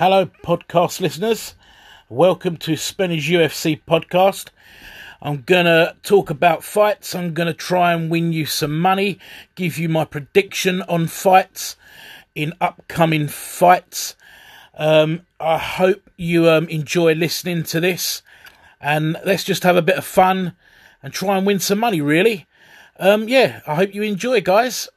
Hello, podcast listeners. Welcome to Spanish UFC podcast. I'm going to talk about fights. I'm going to try and win you some money, give you my prediction on fights in upcoming fights. Um, I hope you um, enjoy listening to this and let's just have a bit of fun and try and win some money, really. Um, yeah, I hope you enjoy, guys.